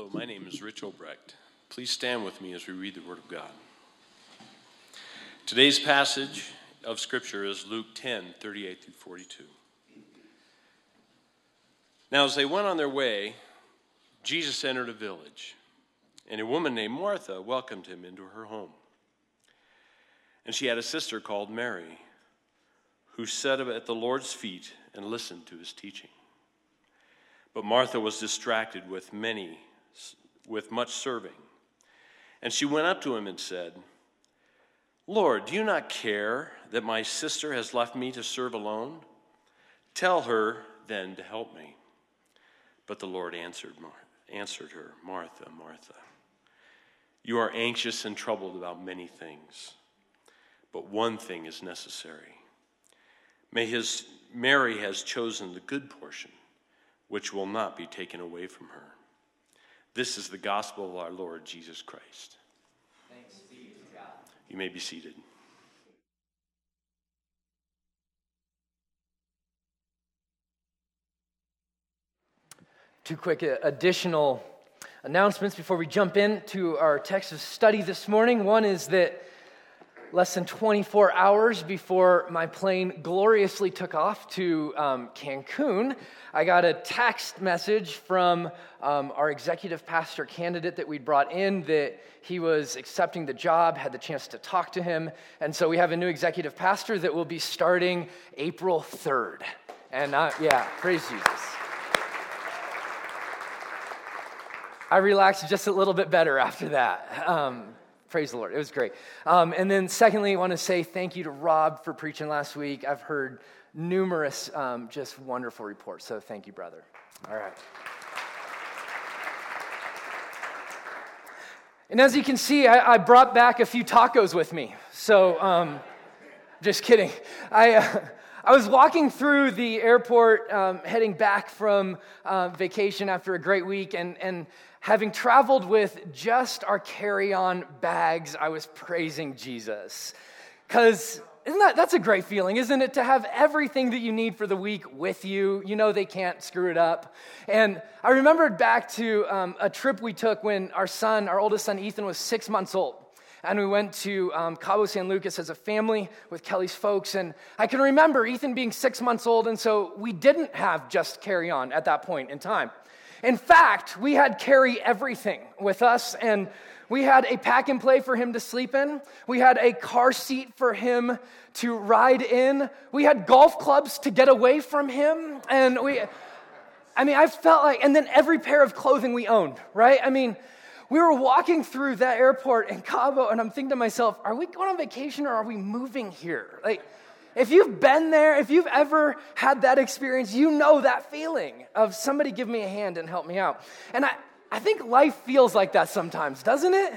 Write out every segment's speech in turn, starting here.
Hello, my name is Rich Obrecht. Please stand with me as we read the Word of God. Today's passage of Scripture is Luke 10 38 through 42. Now, as they went on their way, Jesus entered a village, and a woman named Martha welcomed him into her home. And she had a sister called Mary, who sat at the Lord's feet and listened to his teaching. But Martha was distracted with many, with much serving. And she went up to him and said, Lord, do you not care that my sister has left me to serve alone? Tell her then to help me. But the Lord answered, Mar- answered her, Martha, Martha, you are anxious and troubled about many things, but one thing is necessary. May his Mary has chosen the good portion which will not be taken away from her. This is the gospel of our Lord Jesus Christ. Thanks be to God. You may be seated. Two quick uh, additional announcements before we jump into our text of study this morning. One is that less than 24 hours before my plane gloriously took off to um, Cancun, I got a text message from um, our executive pastor candidate that we'd brought in that he was accepting the job, had the chance to talk to him. And so we have a new executive pastor that will be starting April 3rd. And uh, yeah, praise Jesus. I relaxed just a little bit better after that. Um, praise the Lord. It was great. Um, and then, secondly, I want to say thank you to Rob for preaching last week. I've heard numerous um, just wonderful reports. So, thank you, brother. All right. And as you can see, I, I brought back a few tacos with me. So, um, just kidding. I. Uh, I was walking through the airport um, heading back from uh, vacation after a great week, and, and having traveled with just our carry on bags, I was praising Jesus. Because isn't that that's a great feeling isn't it to have everything that you need for the week with you? You know they can't screw it up. And i remembered back to um, a trip we took when our son our oldest son ethan was six months old and we went to um, Cabo San Lucas as a family with Kelly's folks. And I can remember Ethan being six months old, and so we didn't have just carry on at that point in time. In fact, we had carry everything with us, and we had a pack and play for him to sleep in. We had a car seat for him to ride in. We had golf clubs to get away from him. And we, I mean, I felt like, and then every pair of clothing we owned, right? I mean, we were walking through that airport in Cabo, and I'm thinking to myself, are we going on vacation or are we moving here? Like, if you've been there, if you've ever had that experience, you know that feeling of somebody give me a hand and help me out. And I, I think life feels like that sometimes, doesn't it?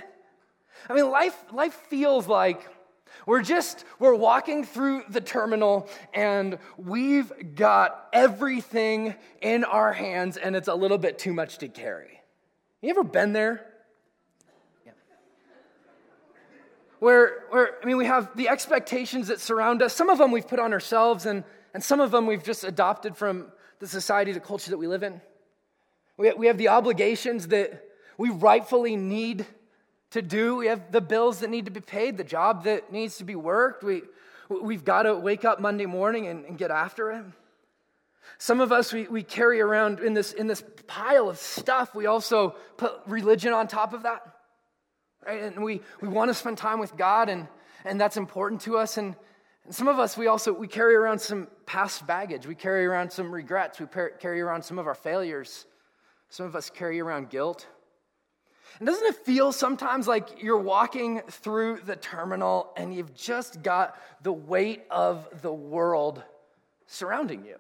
I mean, life, life feels like we're just, we're walking through the terminal and we've got everything in our hands and it's a little bit too much to carry. You ever been there? Where, where, I mean, we have the expectations that surround us. Some of them we've put on ourselves, and, and some of them we've just adopted from the society, the culture that we live in. We, we have the obligations that we rightfully need to do. We have the bills that need to be paid, the job that needs to be worked. We, we've got to wake up Monday morning and, and get after it. Some of us, we, we carry around in this, in this pile of stuff, we also put religion on top of that right? And we, we want to spend time with God, and, and that's important to us. And, and some of us, we also we carry around some past baggage. We carry around some regrets. We par- carry around some of our failures. Some of us carry around guilt. And doesn't it feel sometimes like you're walking through the terminal and you've just got the weight of the world surrounding you?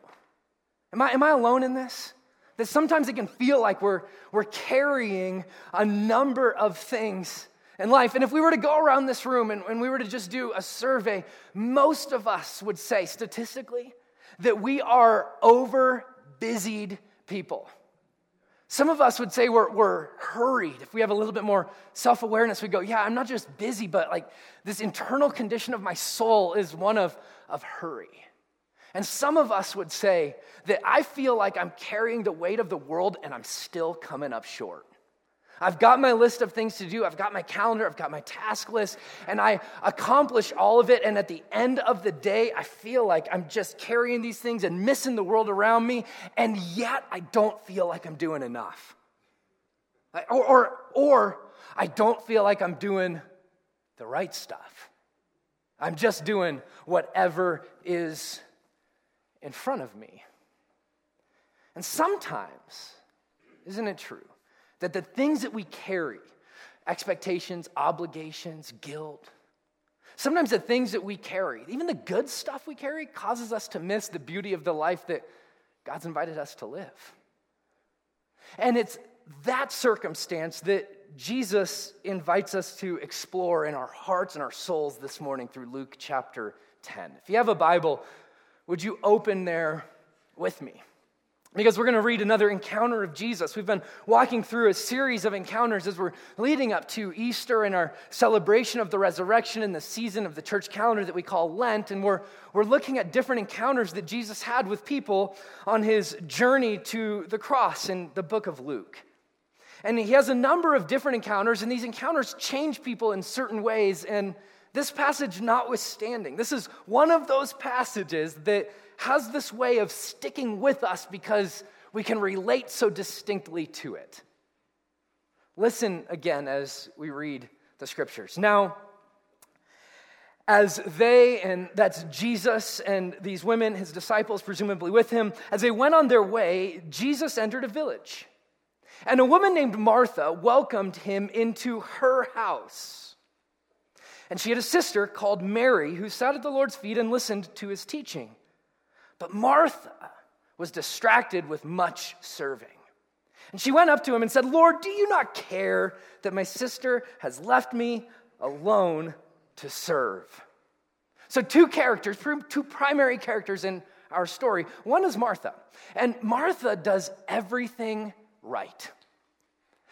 Am I, am I alone in this? That sometimes it can feel like we're, we're carrying a number of things in life. And if we were to go around this room and, and we were to just do a survey, most of us would say statistically that we are over busied people. Some of us would say we're, we're hurried. If we have a little bit more self awareness, we go, Yeah, I'm not just busy, but like this internal condition of my soul is one of, of hurry. And some of us would say that I feel like I'm carrying the weight of the world and I'm still coming up short. I've got my list of things to do, I've got my calendar, I've got my task list, and I accomplish all of it. And at the end of the day, I feel like I'm just carrying these things and missing the world around me, and yet I don't feel like I'm doing enough. Or, or, or I don't feel like I'm doing the right stuff. I'm just doing whatever is in front of me. And sometimes, isn't it true, that the things that we carry, expectations, obligations, guilt, sometimes the things that we carry, even the good stuff we carry, causes us to miss the beauty of the life that God's invited us to live. And it's that circumstance that Jesus invites us to explore in our hearts and our souls this morning through Luke chapter 10. If you have a Bible, would you open there with me? Because we're going to read another encounter of Jesus. We've been walking through a series of encounters as we're leading up to Easter and our celebration of the resurrection in the season of the church calendar that we call Lent. And we're, we're looking at different encounters that Jesus had with people on his journey to the cross in the book of Luke. And he has a number of different encounters, and these encounters change people in certain ways. And this passage notwithstanding, this is one of those passages that has this way of sticking with us because we can relate so distinctly to it. Listen again as we read the scriptures. Now, as they, and that's Jesus and these women, his disciples, presumably with him, as they went on their way, Jesus entered a village. And a woman named Martha welcomed him into her house. And she had a sister called Mary who sat at the Lord's feet and listened to his teaching. But Martha was distracted with much serving. And she went up to him and said, Lord, do you not care that my sister has left me alone to serve? So, two characters, two primary characters in our story. One is Martha, and Martha does everything right.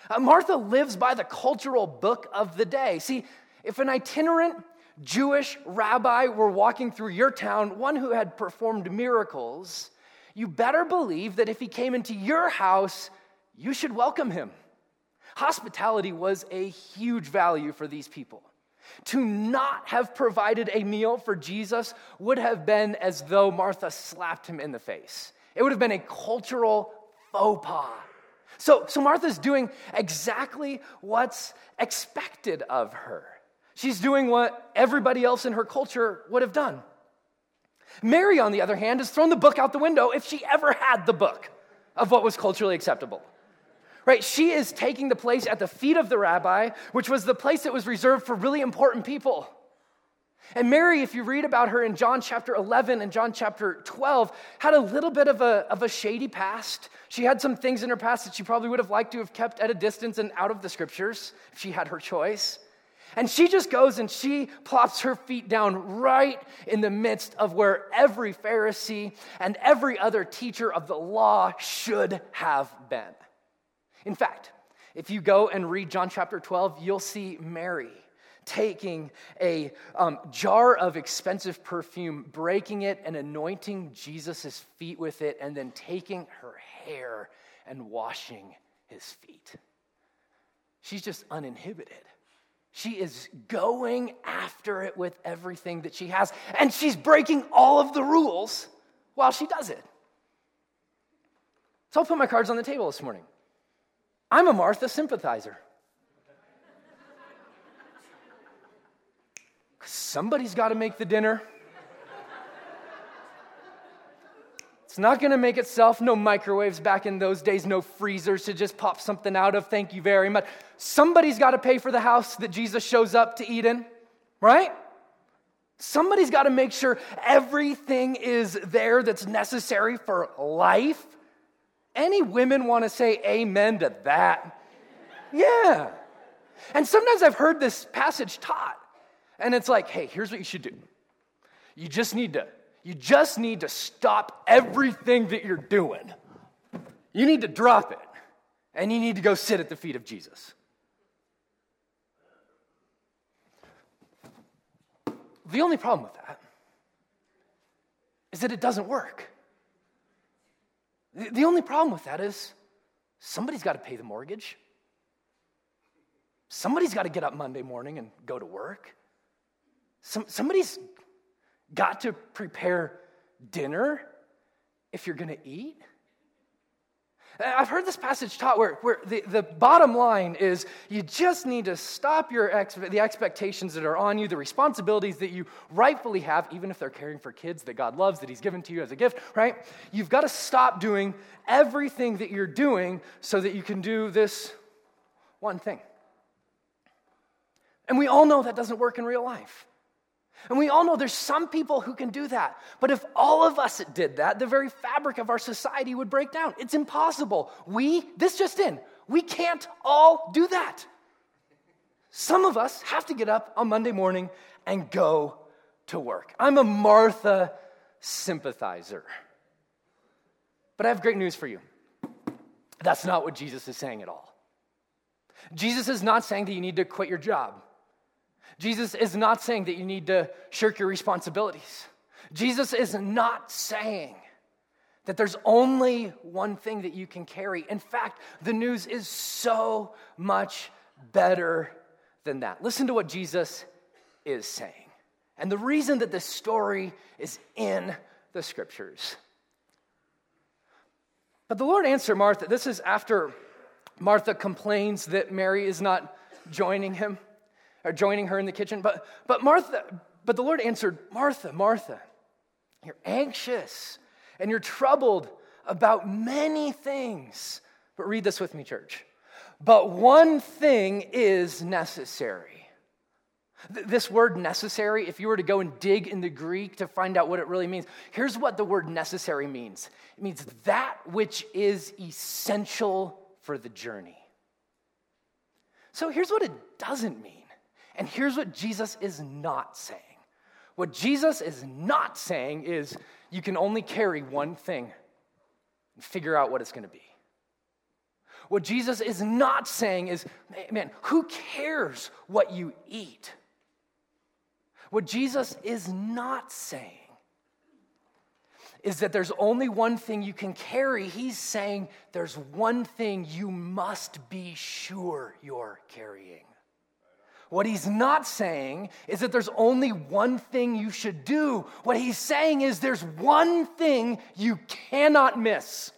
Uh, Martha lives by the cultural book of the day. See, if an itinerant Jewish rabbi were walking through your town, one who had performed miracles, you better believe that if he came into your house, you should welcome him. Hospitality was a huge value for these people. To not have provided a meal for Jesus would have been as though Martha slapped him in the face. It would have been a cultural faux pas. So, so Martha's doing exactly what's expected of her. She's doing what everybody else in her culture would have done. Mary, on the other hand, has thrown the book out the window if she ever had the book of what was culturally acceptable. Right? She is taking the place at the feet of the rabbi, which was the place that was reserved for really important people. And Mary, if you read about her in John chapter 11 and John chapter 12, had a little bit of a, of a shady past. She had some things in her past that she probably would have liked to have kept at a distance and out of the scriptures if she had her choice. And she just goes and she plops her feet down right in the midst of where every Pharisee and every other teacher of the law should have been. In fact, if you go and read John chapter 12, you'll see Mary taking a um, jar of expensive perfume, breaking it, and anointing Jesus' feet with it, and then taking her hair and washing his feet. She's just uninhibited. She is going after it with everything that she has, and she's breaking all of the rules while she does it. So I'll put my cards on the table this morning. I'm a Martha sympathizer. Somebody's got to make the dinner. It's not going to make itself. No microwaves back in those days, no freezers to just pop something out of. Thank you very much. Somebody's got to pay for the house that Jesus shows up to eat in, right? Somebody's got to make sure everything is there that's necessary for life. Any women want to say amen to that? Yeah. And sometimes I've heard this passage taught, and it's like, hey, here's what you should do. You just need to you just need to stop everything that you're doing. You need to drop it, and you need to go sit at the feet of Jesus. The only problem with that is that it doesn't work. The only problem with that is somebody's got to pay the mortgage. Somebody's got to get up Monday morning and go to work. Some, somebody's got to prepare dinner if you're going to eat. I've heard this passage taught where, where the, the bottom line is you just need to stop your ex, the expectations that are on you, the responsibilities that you rightfully have, even if they're caring for kids that God loves, that He's given to you as a gift, right? You've got to stop doing everything that you're doing so that you can do this one thing. And we all know that doesn't work in real life. And we all know there's some people who can do that. But if all of us did that, the very fabric of our society would break down. It's impossible. We, this just in, we can't all do that. Some of us have to get up on Monday morning and go to work. I'm a Martha sympathizer. But I have great news for you. That's not what Jesus is saying at all. Jesus is not saying that you need to quit your job. Jesus is not saying that you need to shirk your responsibilities. Jesus is not saying that there's only one thing that you can carry. In fact, the news is so much better than that. Listen to what Jesus is saying. And the reason that this story is in the scriptures. But the Lord answered Martha. This is after Martha complains that Mary is not joining him or joining her in the kitchen. But, but Martha, but the Lord answered, Martha, Martha, you're anxious and you're troubled about many things. But read this with me, church. But one thing is necessary. This word necessary, if you were to go and dig in the Greek to find out what it really means, here's what the word necessary means it means that which is essential for the journey. So here's what it doesn't mean and here's what Jesus is not saying. What Jesus is not saying is you can only carry one thing and figure out what it's going to be. What Jesus is not saying is, man, who cares what you eat? What Jesus is not saying is that there's only one thing you can carry. He's saying there's one thing you must be sure you're carrying. What he's not saying is that there's only one thing you should do. What he's saying is there's one thing you cannot miss.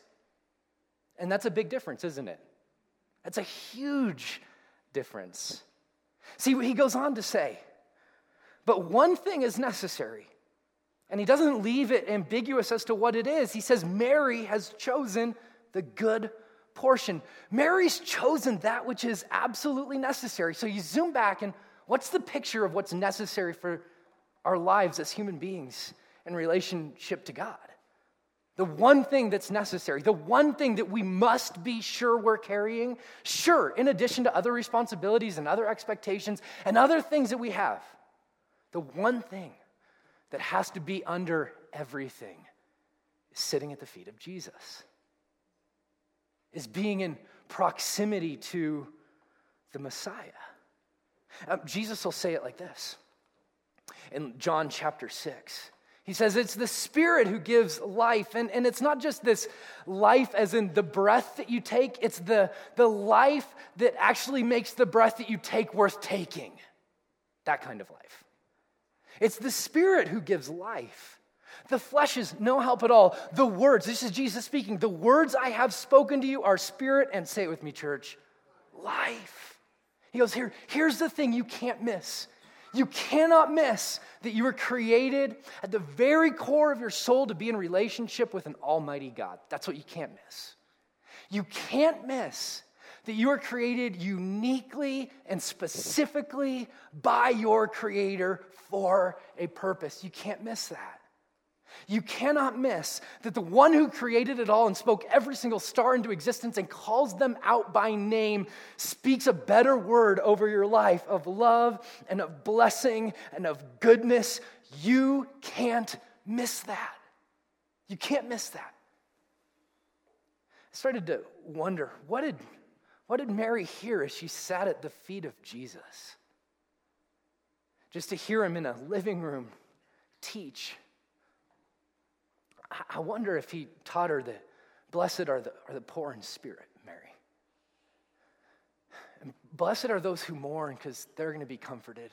And that's a big difference, isn't it? That's a huge difference. See, he goes on to say, but one thing is necessary. And he doesn't leave it ambiguous as to what it is. He says, Mary has chosen the good portion. Mary's chosen that which is absolutely necessary. So you zoom back, and what's the picture of what's necessary for our lives as human beings in relationship to God? The one thing that's necessary, the one thing that we must be sure we're carrying, sure, in addition to other responsibilities and other expectations and other things that we have, the one thing that has to be under everything is sitting at the feet of Jesus is being in proximity to the Messiah. Uh, Jesus will say it like this in John chapter 6. He says it's the Spirit who gives life. And, and it's not just this life as in the breath that you take, it's the, the life that actually makes the breath that you take worth taking. That kind of life. It's the Spirit who gives life. The flesh is no help at all. The words, this is Jesus speaking, the words I have spoken to you are spirit, and say it with me, church, life. He goes, Here, here's the thing you can't miss. You cannot miss that you were created at the very core of your soul to be in relationship with an almighty God. That's what you can't miss. You can't miss that you are created uniquely and specifically by your creator for a purpose. You can't miss that. You cannot miss that the one who created it all and spoke every single star into existence and calls them out by name speaks a better word over your life of love and of blessing and of goodness. You can't miss that. You can't miss that. I started to wonder what did, what did Mary hear as she sat at the feet of Jesus? Just to hear him in a living room teach I wonder if he taught her that blessed are the, are the poor in spirit, Mary. And blessed are those who mourn because they're going to be comforted.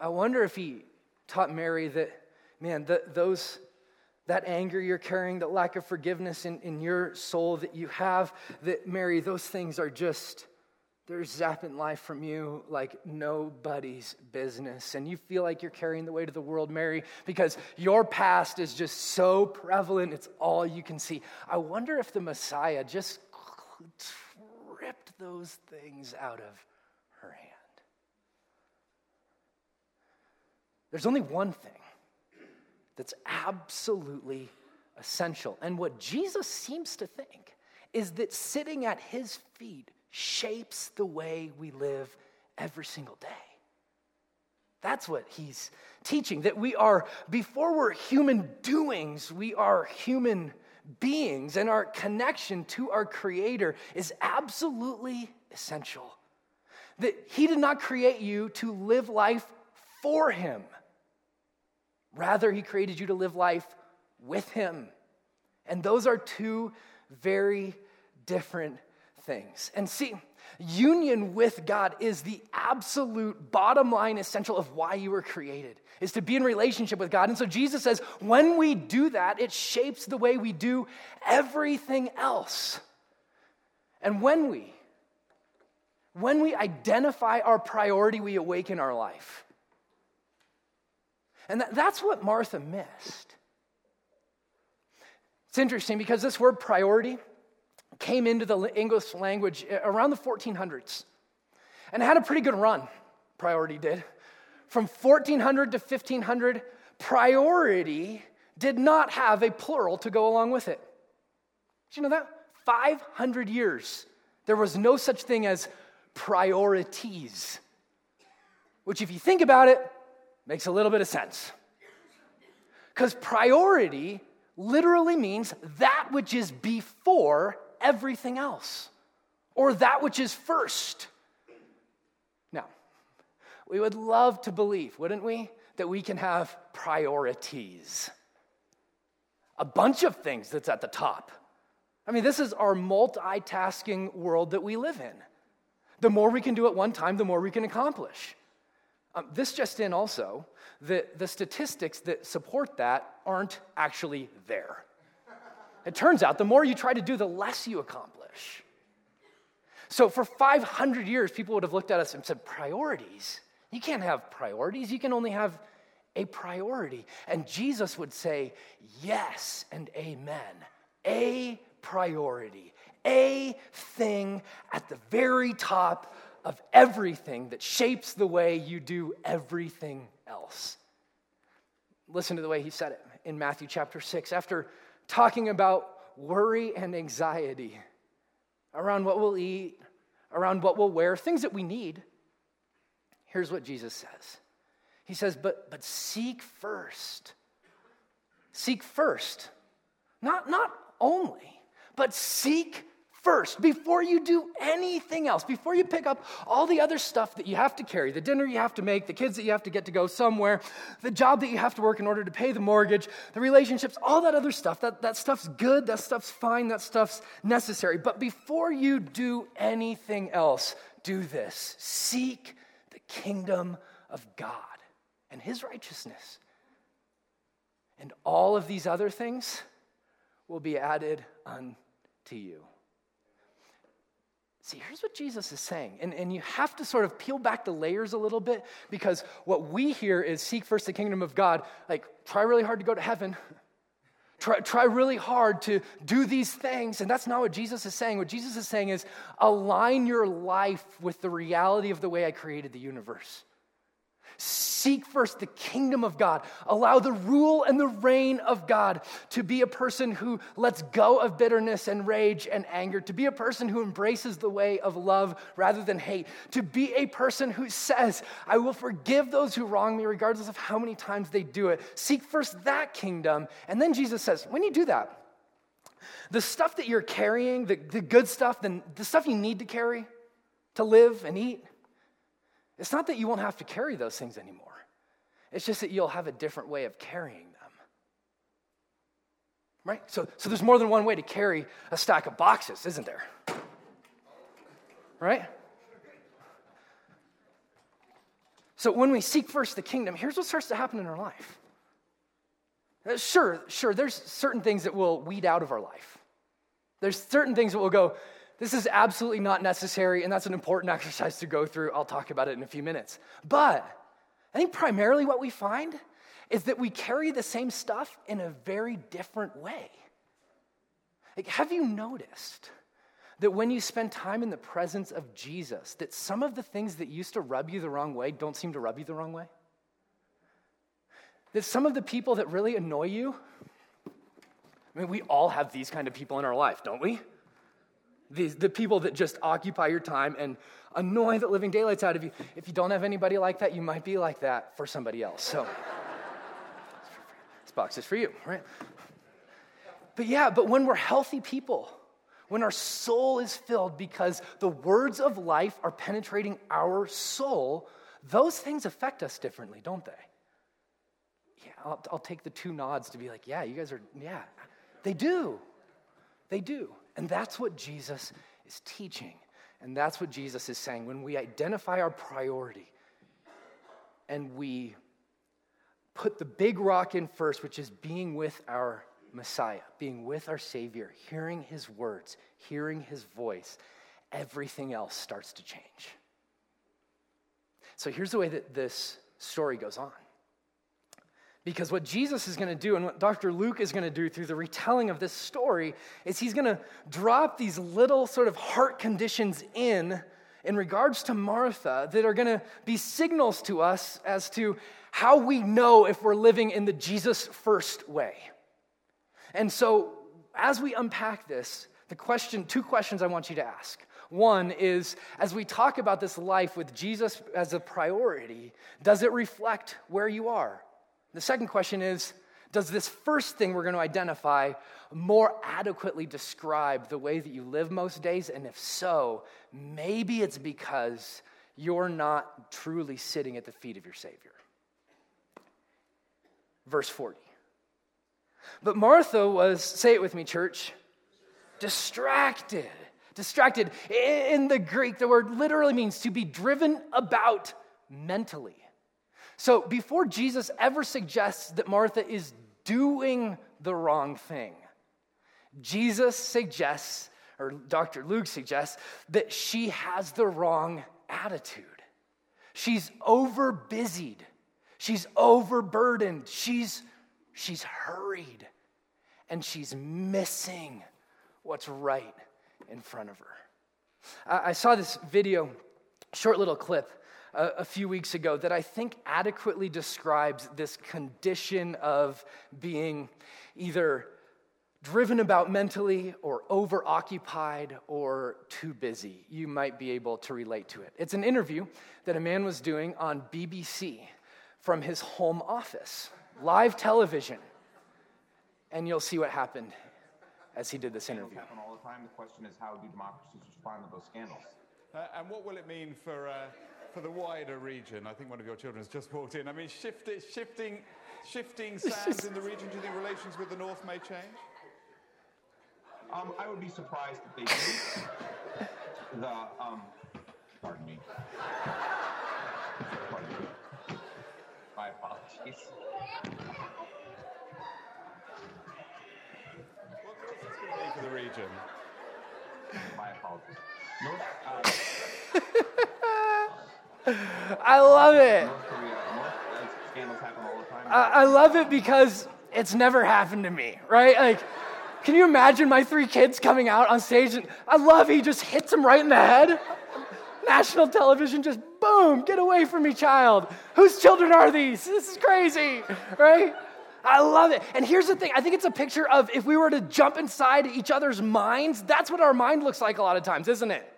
I wonder if he taught Mary that, man, the, those, that anger you're carrying, that lack of forgiveness in, in your soul that you have, that Mary, those things are just they're zapping life from you like nobody's business. And you feel like you're carrying the weight of the world, Mary, because your past is just so prevalent. It's all you can see. I wonder if the Messiah just ripped those things out of her hand. There's only one thing that's absolutely essential. And what Jesus seems to think is that sitting at his feet shapes the way we live every single day. That's what he's teaching that we are, before we're human doings, we are human beings, and our connection to our Creator is absolutely essential. That he did not create you to live life for him, rather, he created you to live life with him. And those are two very different things. And see, union with God is the absolute bottom line essential of why you were created, is to be in relationship with God. And so Jesus says, when we do that, it shapes the way we do everything else. And when we when we identify our priority, we awaken our life. And that, that's what Martha missed. It's interesting because this word priority, came into the English language eh, around the 1400s and had a pretty good run, priority did. From 1400 to 1500, priority did not have a plural to go along with it. Did you know that? 500 years, there was no such thing as priorities, which, if you think about it, makes a little bit of sense. Because priority literally means that which is before everything else or that which is first. Now, we would love to believe, wouldn't we, that we can have priorities. A bunch of things that's at the top. I mean, this is our multitasking world that we live in. The more we can do at one time, the more we can accomplish. Um, this just in also, that the statistics that support that aren't actually there. It turns out the more you try to do, the less you accomplish. So for 500 years, people would have looked at us and said, Priorities? You can't have priorities. You can only have a priority. And Jesus would say, Yes and amen. A priority, a thing at the very top of everything that shapes the way you do everything else. Listen to the way he said it in Matthew chapter 6. After talking about worry and anxiety around what we'll eat, around what we'll wear, things that we need. Here's what Jesus says He says, But, but seek first. Seek first. Not, not only, but seek first before you do anything else, before you pick up all the other stuff that you have to carry the dinner you have to make, the kids that you have to get to go somewhere, the job that you have to work in order to pay the mortgage, the relationships, all that other stuff. That, that stuff's good, that stuff's fine, that stuff's necessary. But before you do anything else, do this seek the kingdom of God and his righteousness. And all of these other things will be added unto you. See, here's what Jesus is saying. And, and you have to sort of peel back the layers a little bit because what we hear is seek first the kingdom of God. Like, try really hard to go to heaven. Try, try really hard to do these things. And that's not what Jesus is saying. What Jesus is saying is align your life with the reality of the way I created the universe. Seek first the kingdom of God. Allow the rule and the reign of God to be a person who lets go of bitterness and rage and anger, to be a person who embraces the way of love rather than hate, to be a person who says, I will forgive those who wrong me regardless of how many times they do it. Seek first that kingdom. And then Jesus says, when you do that, the stuff that you're carrying, the, the good stuff, the, the stuff you need to carry to live and eat, it's not that you won't have to carry those things anymore, it's just that you'll have a different way of carrying them. Right? So, so there's more than one way to carry a stack of boxes, isn't there? Right? So when we seek first the kingdom, here's what starts to happen in our life. Uh, sure, sure, there's certain things that will weed out of our life. There's certain things that will go, this is absolutely not necessary, and that's an important exercise to go through. I'll talk about it in a few minutes. But I think primarily what we find is that we carry the same stuff in a very different way. Like, have you noticed that when you spend time in the presence of Jesus, that some of the things that used to rub you the wrong way don't seem to rub you the wrong way? That some of the people that really annoy you, I mean, we all have these kind of people in our life, don't we? These, the people that just occupy your time and annoy the living daylights out of you. If you don't have anybody like that, you might be like that for somebody else. So, this box is for you, right? But yeah, but when we're healthy people, when our soul is filled because the words of life are penetrating our soul, those things affect us differently, don't they? Yeah, I'll, I'll take the two nods to be like, yeah, you guys are, yeah, they do. They do. And that's what Jesus is teaching. And that's what Jesus is saying. When we identify our priority and we put the big rock in first, which is being with our Messiah, being with our Savior, hearing his words, hearing his voice, everything else starts to change. So here's the way that this story goes on. Because what Jesus is going to do and what Dr. Luke is going to do through the retelling of this story is he's going to drop these little sort of heart conditions in in regards to Martha that are going to be signals to us as to how we know if we're living in the Jesus first way. And so as we unpack this, the question two questions I want you to ask. One is as we talk about this life with Jesus as a priority, does it reflect where you are? The second question is Does this first thing we're going to identify more adequately describe the way that you live most days? And if so, maybe it's because you're not truly sitting at the feet of your Savior. Verse 40. But Martha was, say it with me, church, distracted. Distracted. In the Greek, the word literally means to be driven about mentally. So before Jesus ever suggests that Martha is doing the wrong thing, Jesus suggests, or Dr. Luke suggests, that she has the wrong attitude. She's over busied. She's overburdened. She's, she's hurried. And she's missing what's right in front of her. I, I saw this video, short little clip a, a few weeks ago that I think adequately describes this condition of being either driven about mentally or overoccupied or too busy. You might be able to relate to it. It's an interview that a man was doing on BBC from his home office, live television. And you'll see what happened as he did this interview. Happen all the time. The question is, how do democracies respond to those scandals? Uh, and what will it mean for uh, for the wider region. I think one of your children has just walked in. I mean, shift, shifting, shifting sands in the region. Do you think relations with the North may change? Um, I would be surprised if they do. the um, pardon me. Pardon me. My apologies. What, what's this going to be for the region? My apologies. North, uh, I love it. I, love it because it's never happened to me, right? Like, can you imagine my three kids coming out on stage and I love he just hits them right in the head? National television just boom, get away from me, child. Whose children are these? This is crazy, right? I love it. And here's the thing I think it's a picture of if we were to jump inside each other's minds, that's what our mind looks like a lot of times, isn't it?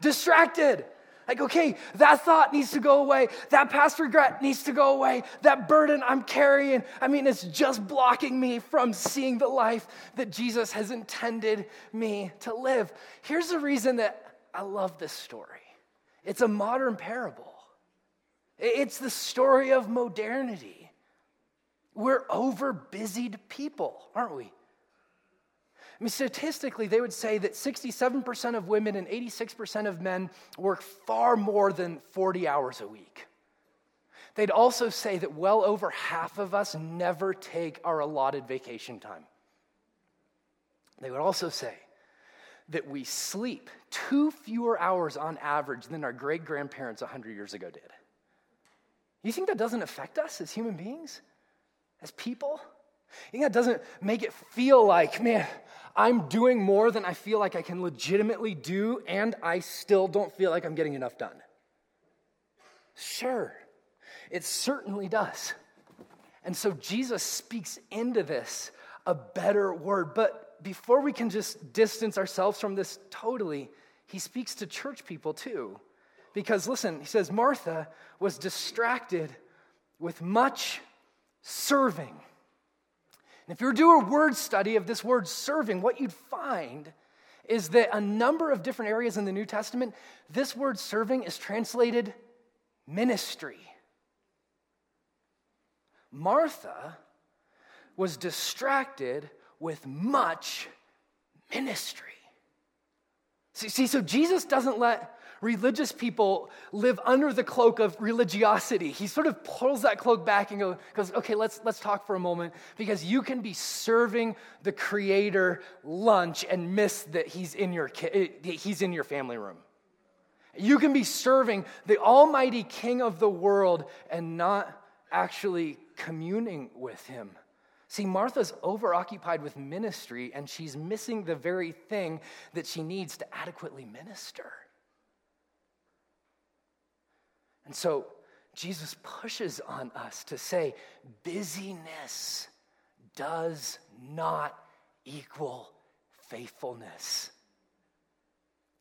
Distracted. Like, okay, that thought needs to go away. That past regret needs to go away. That burden I'm carrying, I mean, it's just blocking me from seeing the life that Jesus has intended me to live. Here's the reason that I love this story it's a modern parable, it's the story of modernity. We're over busied people, aren't we? I mean, statistically, they would say that 67% of women and 86% of men work far more than 40 hours a week. they'd also say that well over half of us never take our allotted vacation time. They would also say that we sleep two fewer hours on average than our great grandparents 100 years ago did. You think that doesn't affect us as human beings, as people? That doesn't make it feel like, man, I'm doing more than I feel like I can legitimately do, and I still don't feel like I'm getting enough done? Sure, it certainly does. And so Jesus speaks into this a better word. But before we can just distance ourselves from this totally, he speaks to church people too. Because listen, he says, Martha was distracted with much serving. And if you were to do a word study of this word serving, what you'd find is that a number of different areas in the New Testament, this word serving is translated ministry. Martha was distracted with much ministry. See, see, so Jesus doesn't let religious people live under the cloak of religiosity. He sort of pulls that cloak back and goes, okay, let's, let's talk for a moment because you can be serving the Creator lunch and miss that he's in your, eh, he's in your family room. You can be serving the Almighty King of the world and not actually communing with Him. See, Martha's overoccupied with ministry and she's missing the very thing that she needs to adequately minister. And so Jesus pushes on us to say busyness does not equal faithfulness.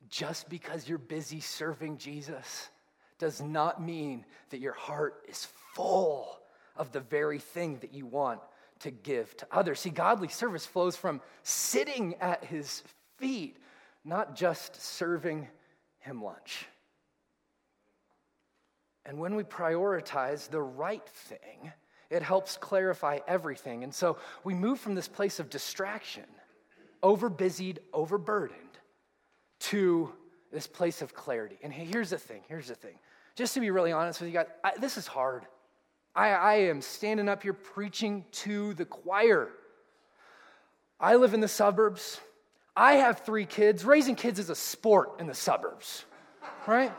Just because you're busy serving Jesus does not mean that your heart is full of the very thing that you want to give to others. See, godly service flows from sitting at his feet, not just serving him lunch. And when we prioritize the right thing, it helps clarify everything. And so we move from this place of distraction, overbusied, overburdened, to this place of clarity. And here's the thing here's the thing. Just to be really honest with you guys, I, this is hard. I, I am standing up here preaching to the choir. I live in the suburbs. I have three kids. Raising kids is a sport in the suburbs, right?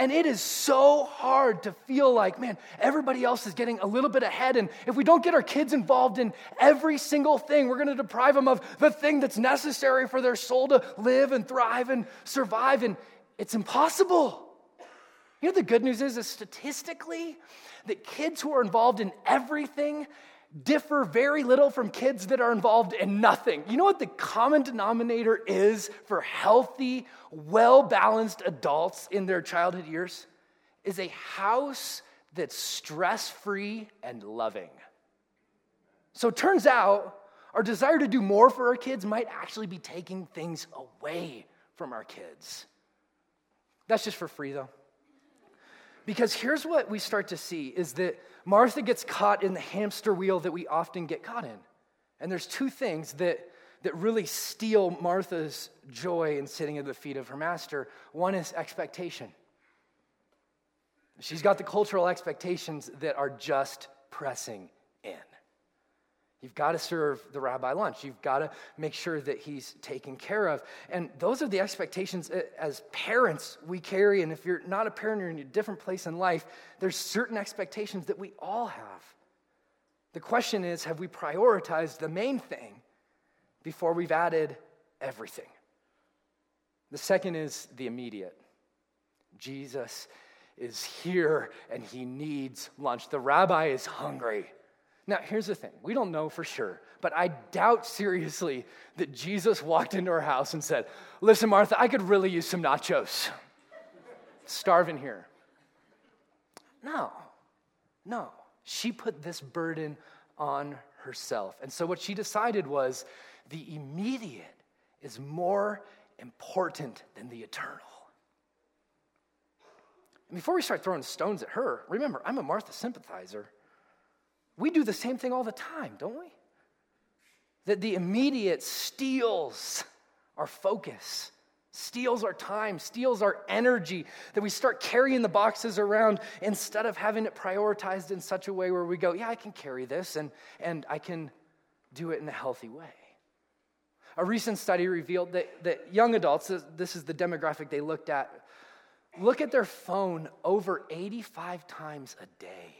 And it is so hard to feel like, man, everybody else is getting a little bit ahead. And if we don't get our kids involved in every single thing, we're going to deprive them of the thing that's necessary for their soul to live and thrive and survive. And it's impossible. You know, the good news is, is statistically, that kids who are involved in everything differ very little from kids that are involved in nothing. You know what the common denominator is for healthy, well balanced adults in their childhood years? Is a house that's stress free and loving. So it turns out our desire to do more for our kids might actually be taking things away from our kids. That's just for free, though. Because here's what we start to see is that Martha gets caught in the hamster wheel that we often get caught in. And there's two things that, that really steal Martha's joy in sitting at the feet of her master. One is expectation. She's got the cultural expectations that are just pressing in. You've got to serve the rabbi lunch. You've got to make sure that he's taken care of. And those are the expectations uh, as parents we carry. And if you're not a parent, you're in a different place in life, there's certain expectations that we all have. The question is have we prioritized the main thing before we've added everything? The second is the immediate. Jesus is here and he needs lunch. The rabbi is hungry. Now, here's the thing we don't know for sure, but I doubt seriously that Jesus walked into her house and said, Listen, Martha, I could really use some nachos. Starving here. No, no. She put this burden on herself. And so what she decided was the immediate is more important than the eternal. And before we start throwing stones at her, remember, I'm a Martha sympathizer. We do the same thing all the time, don't we? That the immediate steals our focus steals our time, steals our energy, that we start carrying the boxes around instead of having it prioritized in such a way where we go, yeah, I can carry this and, and I can do it in a healthy way. A recent study revealed that, that young adults, this is the demographic they looked at, look at their phone over 85 times a day.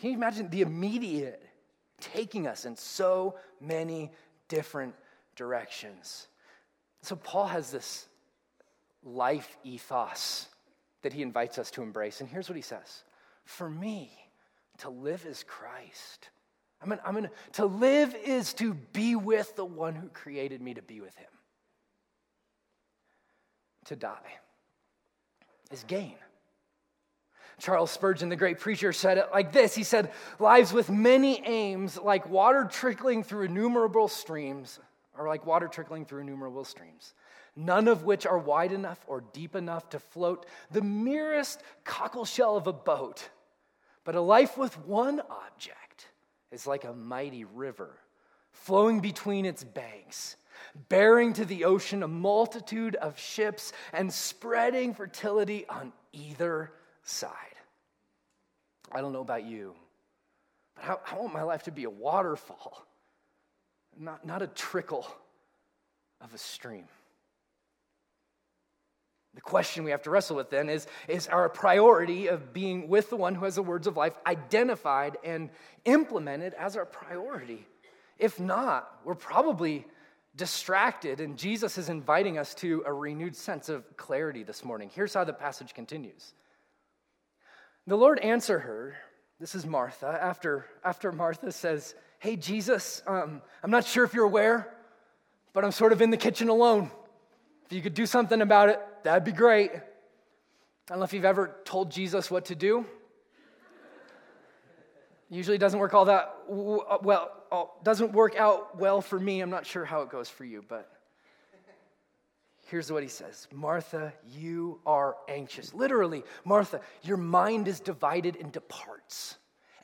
Can you imagine the immediate taking us in so many different directions? So, Paul has this life ethos that he invites us to embrace. And here's what he says For me, to live is Christ. I mean, I'm gonna, to live is to be with the one who created me to be with him. To die is gain. Charles Spurgeon, the great preacher, said it like this He said, Lives with many aims, like water trickling through innumerable streams, are like water trickling through innumerable streams, none of which are wide enough or deep enough to float the merest cockle shell of a boat. But a life with one object is like a mighty river flowing between its banks, bearing to the ocean a multitude of ships and spreading fertility on either side. I don't know about you, but I, I want my life to be a waterfall not, not a trickle of a stream. The question we have to wrestle with then is Is our priority of being with the one who has the words of life identified and implemented as our priority? If not, we're probably distracted, and Jesus is inviting us to a renewed sense of clarity this morning. Here's how the passage continues The Lord answered her, this is Martha, after, after Martha says, Hey, Jesus, um, I'm not sure if you're aware, but I'm sort of in the kitchen alone. If you could do something about it, that'd be great. I don't know if you've ever told Jesus what to do. Usually doesn't work all that uh, well, doesn't work out well for me. I'm not sure how it goes for you, but here's what he says Martha, you are anxious. Literally, Martha, your mind is divided into parts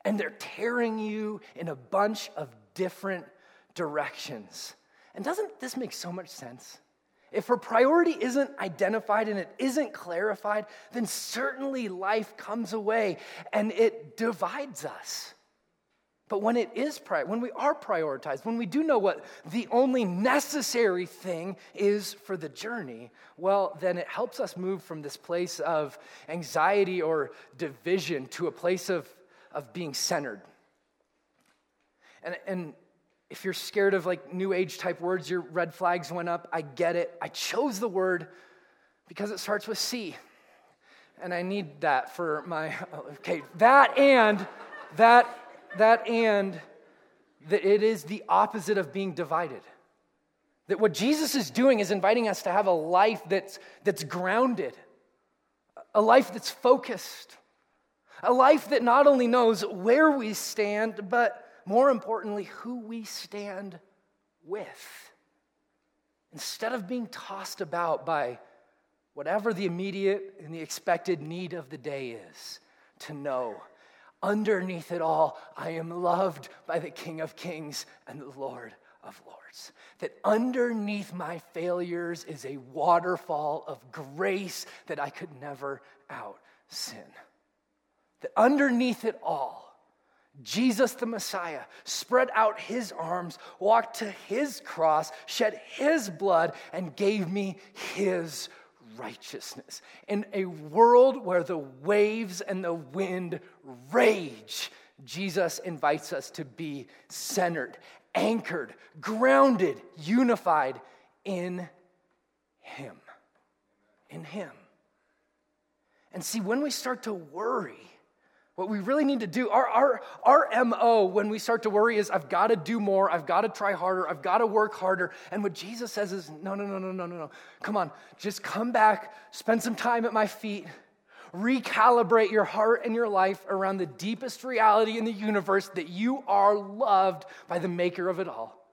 and they're tearing you in a bunch of different directions. And doesn't this make so much sense? If her priority isn't identified and it isn't clarified, then certainly life comes away and it divides us. But when it is when we are prioritized, when we do know what the only necessary thing is for the journey, well, then it helps us move from this place of anxiety or division to a place of of being centered. And, and if you're scared of like new age type words, your red flags went up. I get it. I chose the word because it starts with C. And I need that for my, okay, that and, that, that and, that it is the opposite of being divided. That what Jesus is doing is inviting us to have a life that's, that's grounded, a life that's focused, a life that not only knows where we stand, but more importantly, who we stand with. Instead of being tossed about by whatever the immediate and the expected need of the day is, to know underneath it all, I am loved by the King of Kings and the Lord of Lords. That underneath my failures is a waterfall of grace that I could never out sin that underneath it all, Jesus the Messiah spread out his arms, walked to his cross, shed his blood, and gave me his righteousness. In a world where the waves and the wind rage, Jesus invites us to be centered, anchored, grounded, unified in him. In him. And see, when we start to worry, what we really need to do, our, our, our MO when we start to worry is I've got to do more, I've got to try harder, I've got to work harder. And what Jesus says is no, no, no, no, no, no, no. Come on, just come back, spend some time at my feet, recalibrate your heart and your life around the deepest reality in the universe that you are loved by the maker of it all.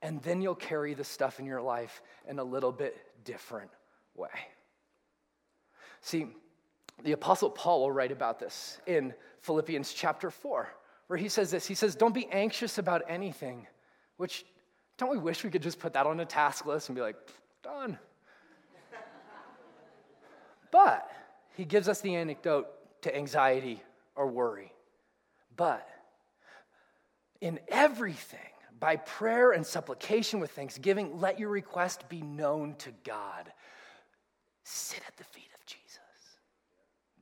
And then you'll carry the stuff in your life in a little bit different way. See, the Apostle Paul will write about this in Philippians chapter 4, where he says this He says, Don't be anxious about anything, which Don't we wish we could just put that on a task list and be like, done? but he gives us the antidote to anxiety or worry. But in everything, by prayer and supplication with thanksgiving, let your request be known to God. Sit at the feet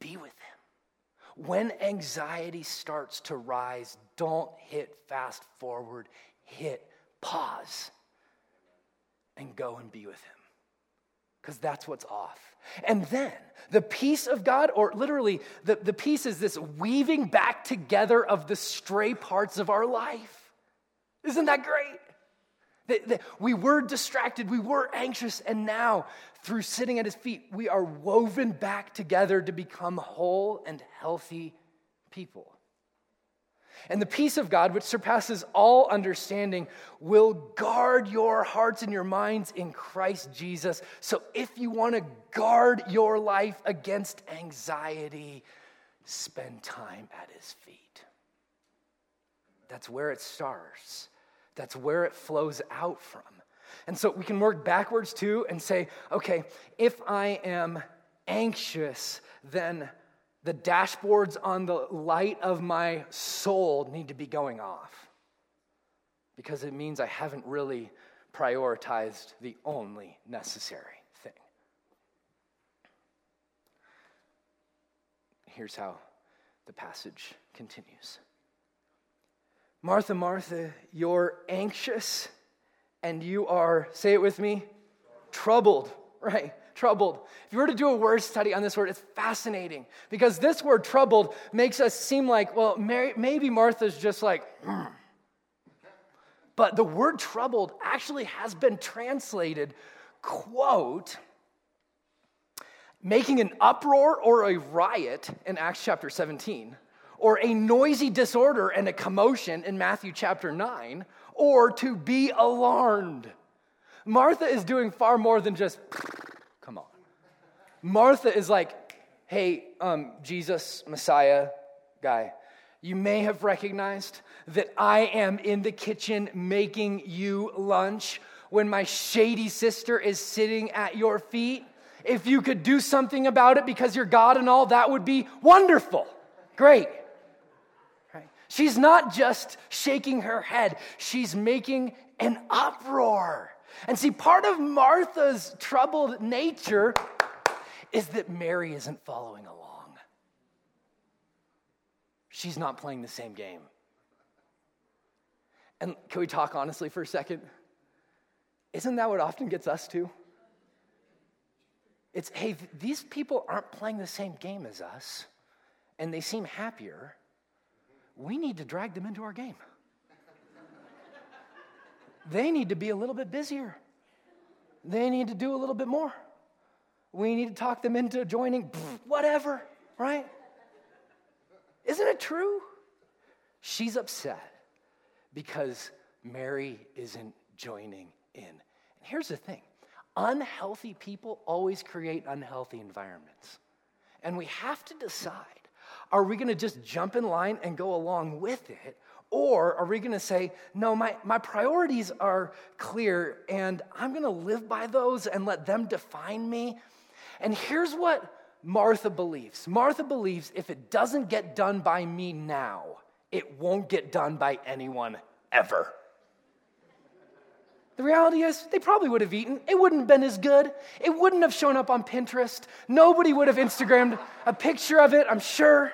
be with Him. When anxiety starts to rise, don't hit fast forward, hit pause and go and be with Him. Because that's what's off. And then the peace of God, or literally, the, the peace is this weaving back together of the stray parts of our life. Isn't that great? That, that we were distracted, we were anxious, and now through sitting at his feet, we are woven back together to become whole and healthy people. And the peace of God, which surpasses all understanding, will guard your hearts and your minds in Christ Jesus. So if you want to guard your life against anxiety, spend time at his feet. That's where it starts, that's where it flows out from. And so we can work backwards too and say, okay, if I am anxious, then the dashboards on the light of my soul need to be going off because it means I haven't really prioritized the only necessary thing. Here's how the passage continues Martha, Martha, you're anxious and you are, say it with me, troubled, right? troubled. If you were to do a word study on this word, it's fascinating because this word troubled makes us seem like, well, Mary, maybe Martha's just like, mm. but the word troubled actually has been translated, quote, making an uproar or a riot in Acts chapter 17, or a noisy disorder and a commotion in Matthew chapter 9, or to be alarmed. Martha is doing far more than just come on. Martha is like, hey, um, Jesus, Messiah guy, you may have recognized that I am in the kitchen making you lunch when my shady sister is sitting at your feet. If you could do something about it because you're God and all, that would be wonderful. Great. She's not just shaking her head, she's making an uproar. And see, part of Martha's troubled nature is that Mary isn't following along. She's not playing the same game. And can we talk honestly for a second? Isn't that what often gets us to? It's, hey, these people aren't playing the same game as us, and they seem happier. We need to drag them into our game. they need to be a little bit busier. They need to do a little bit more we need to talk them into joining, whatever, right? Isn't it true? She's upset because Mary isn't joining in. And here's the thing unhealthy people always create unhealthy environments. And we have to decide are we going to just jump in line and go along with it? Or are we going to say, no, my, my priorities are clear and I'm going to live by those and let them define me? And here's what Martha believes Martha believes if it doesn't get done by me now, it won't get done by anyone ever. The reality is, they probably would have eaten. It wouldn't have been as good. It wouldn't have shown up on Pinterest. Nobody would have Instagrammed a picture of it, I'm sure.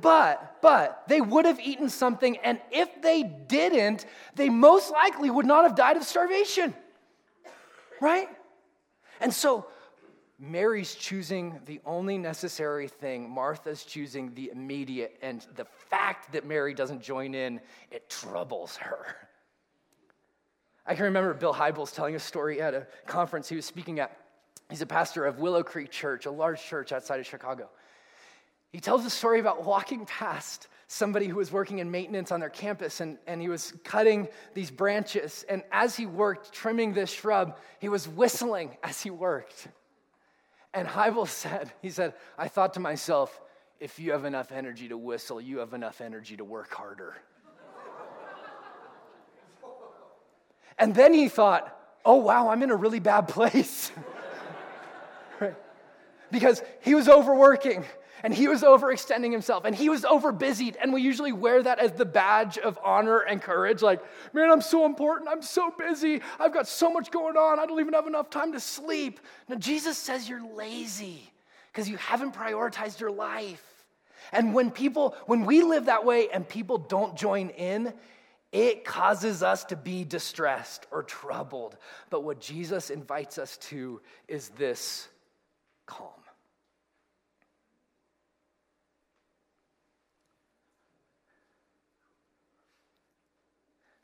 But, but, they would have eaten something, and if they didn't, they most likely would not have died of starvation. Right? And so, Mary's choosing the only necessary thing, Martha's choosing the immediate, and the fact that Mary doesn't join in, it troubles her. I can remember Bill Hybels telling a story at a conference he was speaking at. He's a pastor of Willow Creek Church, a large church outside of Chicago. He tells a story about walking past somebody who was working in maintenance on their campus and, and he was cutting these branches. And as he worked, trimming this shrub, he was whistling as he worked. And Hybel said, he said, I thought to myself, if you have enough energy to whistle, you have enough energy to work harder. And then he thought, oh, wow, I'm in a really bad place. right? Because he was overworking and he was overextending himself and he was overbusied. And we usually wear that as the badge of honor and courage. Like, man, I'm so important. I'm so busy. I've got so much going on. I don't even have enough time to sleep. Now, Jesus says you're lazy because you haven't prioritized your life. And when people, when we live that way and people don't join in, it causes us to be distressed or troubled. But what Jesus invites us to is this calm.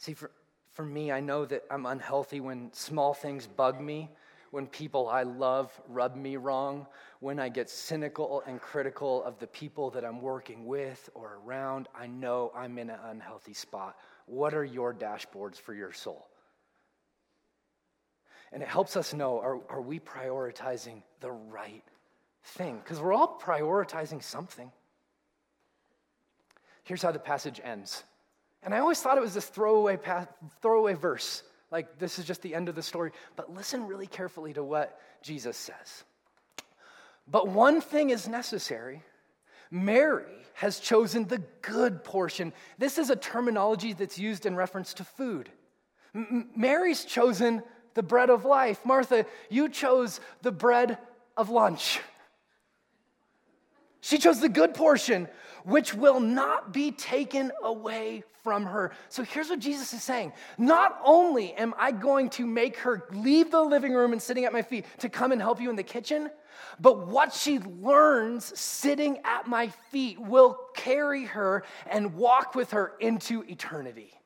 See, for, for me, I know that I'm unhealthy when small things bug me, when people I love rub me wrong, when I get cynical and critical of the people that I'm working with or around. I know I'm in an unhealthy spot. What are your dashboards for your soul? And it helps us know are, are we prioritizing the right thing? Because we're all prioritizing something. Here's how the passage ends. And I always thought it was this throwaway, path, throwaway verse, like this is just the end of the story. But listen really carefully to what Jesus says. But one thing is necessary Mary has chosen the good portion. This is a terminology that's used in reference to food. M- Mary's chosen the bread of life. Martha, you chose the bread of lunch. She chose the good portion, which will not be taken away from her. So here's what Jesus is saying Not only am I going to make her leave the living room and sitting at my feet to come and help you in the kitchen, but what she learns sitting at my feet will carry her and walk with her into eternity.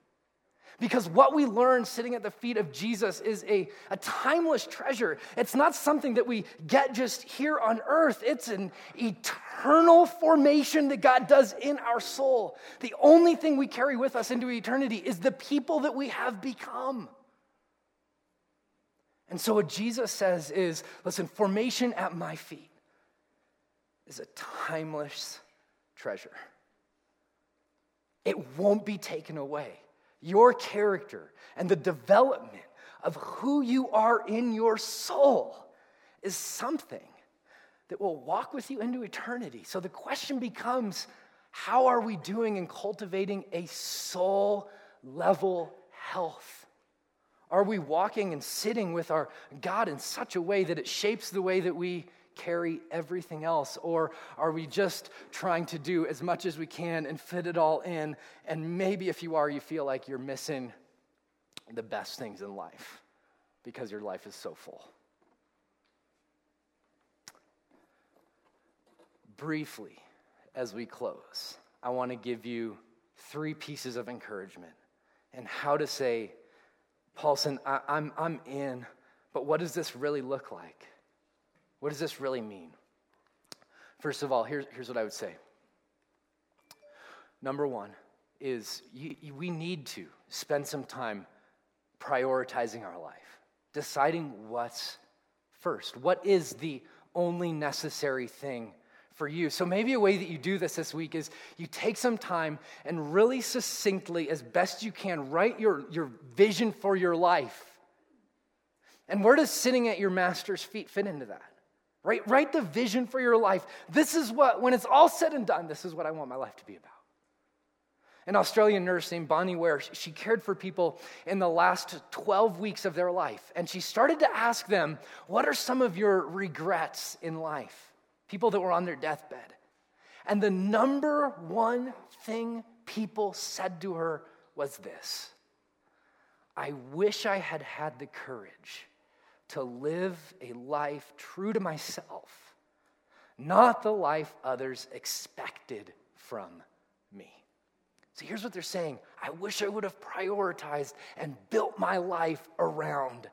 Because what we learn sitting at the feet of Jesus is a, a timeless treasure. It's not something that we get just here on earth, it's an eternal formation that God does in our soul. The only thing we carry with us into eternity is the people that we have become. And so, what Jesus says is listen, formation at my feet is a timeless treasure. It won't be taken away. Your character and the development of who you are in your soul is something that will walk with you into eternity. So the question becomes how are we doing in cultivating a soul level health? Are we walking and sitting with our God in such a way that it shapes the way that we carry everything else? Or are we just trying to do as much as we can and fit it all in? And maybe if you are, you feel like you're missing the best things in life because your life is so full. Briefly, as we close, I want to give you three pieces of encouragement and how to say, Paulson, I, I'm, I'm in, but what does this really look like? What does this really mean? First of all, here's, here's what I would say. Number one is you, you, we need to spend some time prioritizing our life, deciding what's first. What is the only necessary thing for you. So maybe a way that you do this this week is you take some time and really succinctly, as best you can, write your, your vision for your life. And where does sitting at your master's feet fit into that? Right? Write the vision for your life. This is what, when it's all said and done, this is what I want my life to be about. An Australian nurse named Bonnie Ware, she cared for people in the last 12 weeks of their life. And she started to ask them, What are some of your regrets in life? people that were on their deathbed. And the number one thing people said to her was this I wish I had had the courage to live a life true to myself, not the life others expected from me. So here's what they're saying I wish I would have prioritized and built my life around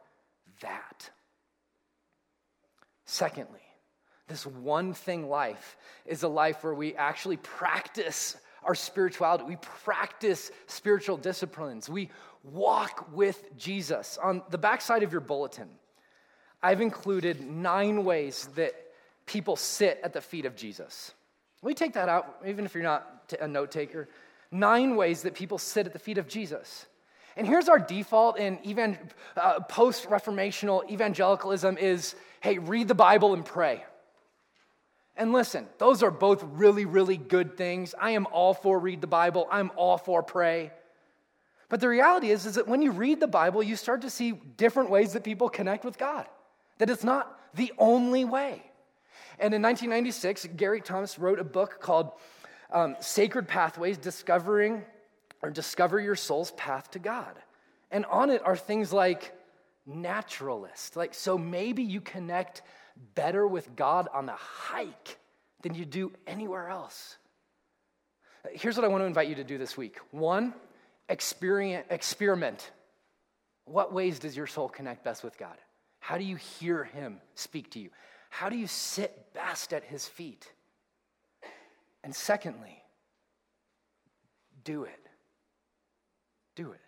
that. Secondly, this one thing life is a life where we actually practice our spirituality. We practice spiritual disciplines. We walk with Jesus. On the backside of your bulletin, I've included nine ways that people sit at the feet of Jesus. Let me take that out, even if you're not a note taker. Nine ways that people sit at the feet of Jesus. And here's our default in even, uh, post reformational evangelicalism is hey, read the Bible and pray. And listen, those are both really, really good things. I am all for read the Bible, I'm all for pray. But the reality is, is that when you read the Bible, you start to see different ways that people connect with God, that it's not the only way. And in 1996, Gary Thomas wrote a book called um, Sacred Pathways Discovering or Discover Your Soul's Path to God. And on it are things like naturalist. Like, so maybe you connect better with God on a hike than you do anywhere else. Here's what I want to invite you to do this week. One, experiment. What ways does your soul connect best with God? How do you hear Him speak to you? How do you sit best at His feet? And secondly, do it. Do it.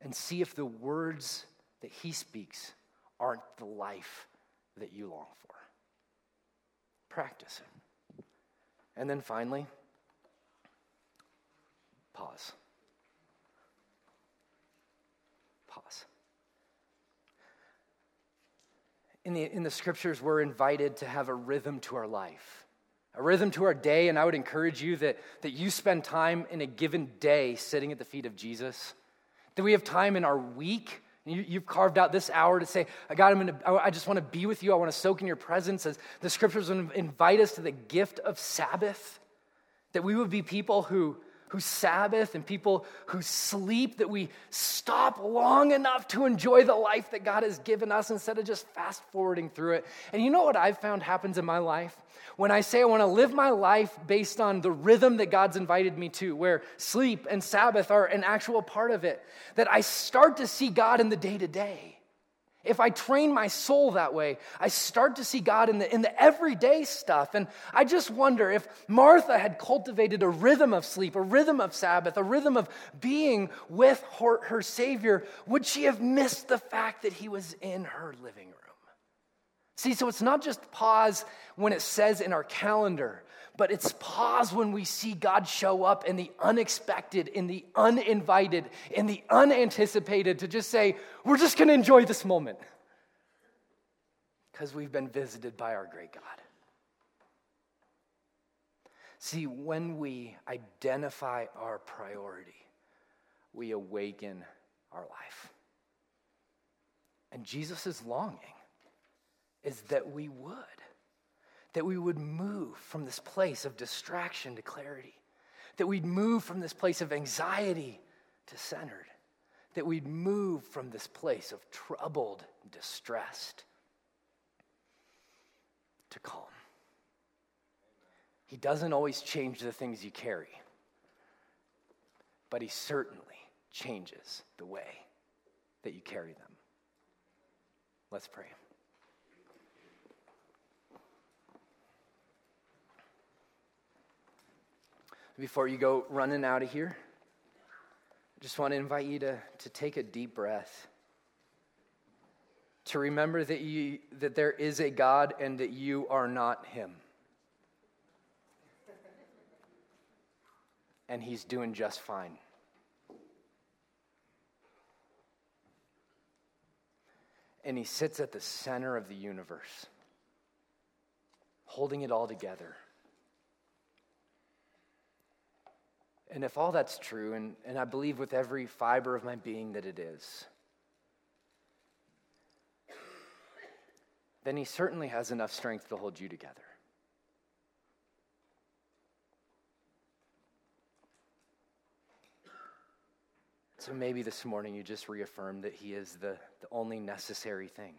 And see if the words that He speaks aren't the life that you long for. Practice it. And then finally, pause. In the, in the scriptures, we're invited to have a rhythm to our life, a rhythm to our day. And I would encourage you that, that you spend time in a given day sitting at the feet of Jesus, that we have time in our week you, have carved out this hour to say, God, I'm gonna, I just want to be with you. I want to soak in your presence. As the scriptures invite us to the gift of Sabbath, that we would be people who, who Sabbath and people who sleep, that we stop long enough to enjoy the life that God has given us instead of just fast forwarding through it. And you know what I've found happens in my life? when I say I want to live my life based on the rhythm that God's invited me to, where sleep and Sabbath are an actual part of it, that I start to see God in the day to day. If I train my soul that way, I start to see God in the, in the everyday stuff. And I just wonder if Martha had cultivated a rhythm of sleep, a rhythm of Sabbath, a rhythm of being with her, her Savior, would she have missed the fact that He was in her living room? See, so it's not just pause when it says in our calendar, but it's pause when we see God show up in the unexpected, in the uninvited, in the unanticipated to just say, we're just going to enjoy this moment because we've been visited by our great God. See, when we identify our priority, we awaken our life. And Jesus longing is that we would. That we would move from this place of distraction to clarity. That we'd move from this place of anxiety to centered. That we'd move from this place of troubled, distressed to calm. He doesn't always change the things you carry, but He certainly changes the way that you carry them. Let's pray. Before you go running out of here, I just want to invite you to, to take a deep breath. To remember that, you, that there is a God and that you are not Him. And He's doing just fine. And He sits at the center of the universe, holding it all together. And if all that's true, and, and I believe with every fiber of my being that it is, then he certainly has enough strength to hold you together. So maybe this morning you just reaffirm that he is the, the only necessary thing,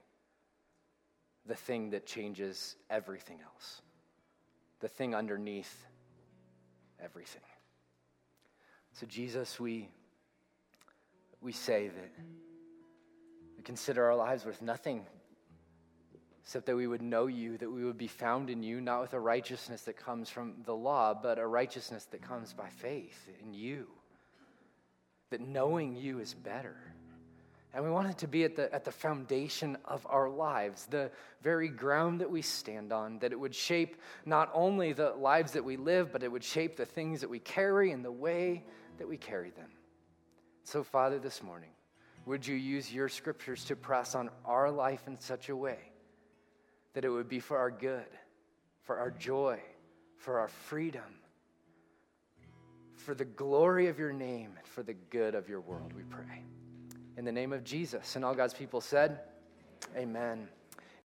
the thing that changes everything else, the thing underneath everything. So, Jesus, we, we say that we consider our lives worth nothing except that we would know you, that we would be found in you, not with a righteousness that comes from the law, but a righteousness that comes by faith in you. That knowing you is better. And we want it to be at the, at the foundation of our lives, the very ground that we stand on, that it would shape not only the lives that we live, but it would shape the things that we carry and the way that we carry them. So, Father, this morning, would you use your scriptures to press on our life in such a way that it would be for our good, for our joy, for our freedom, for the glory of your name, and for the good of your world, we pray. In the name of Jesus. And all God's people said, Amen.